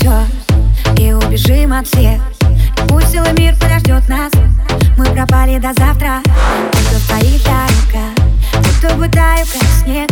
все и убежим от всех. И пусть целый мир подождет нас. Мы пропали до завтра. Только в твоих я рука Будто бы как снег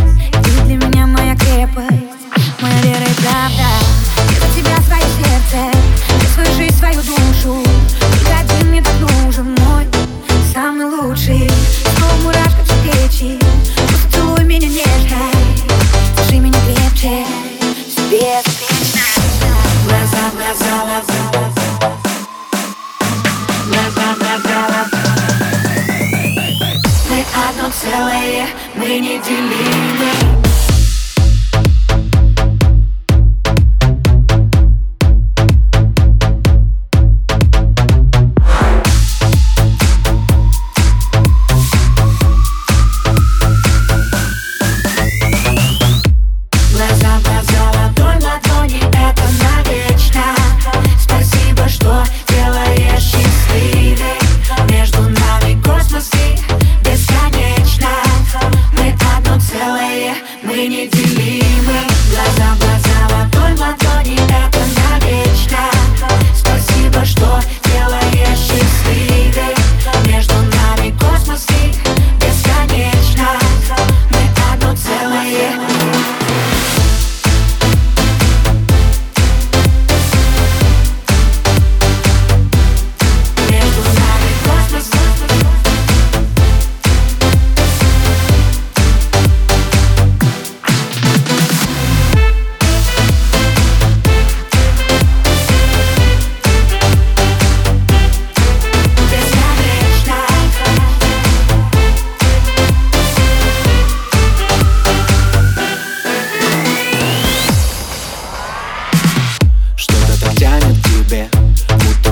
целое, мы неделимы Глаза, мы неделимы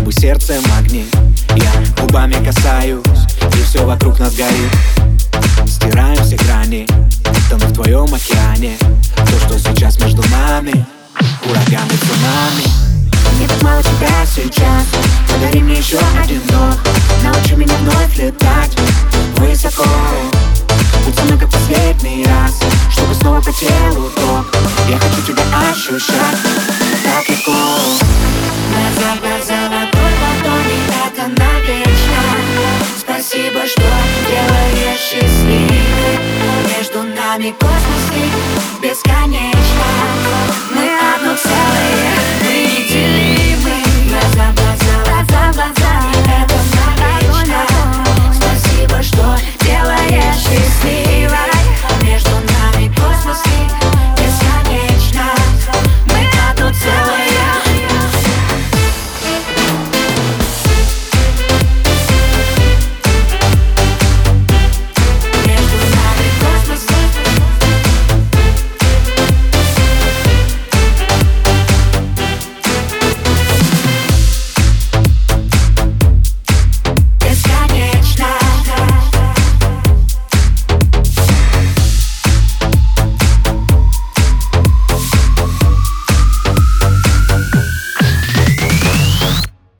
бы сердце магнит Я губами касаюсь, и все вокруг нас горит. Стираем все грани, тону в твоем океане. То, что сейчас между нами, ураган и цунами. Мне так мало тебя сейчас Подари мне еще один вдох Научи меня вновь летать Высоко. Будь со мной как последний раз Чтобы снова по телу ток. Я хочу тебя ощущать Так легко. Глаза, глаза, нами космосы бесконечны.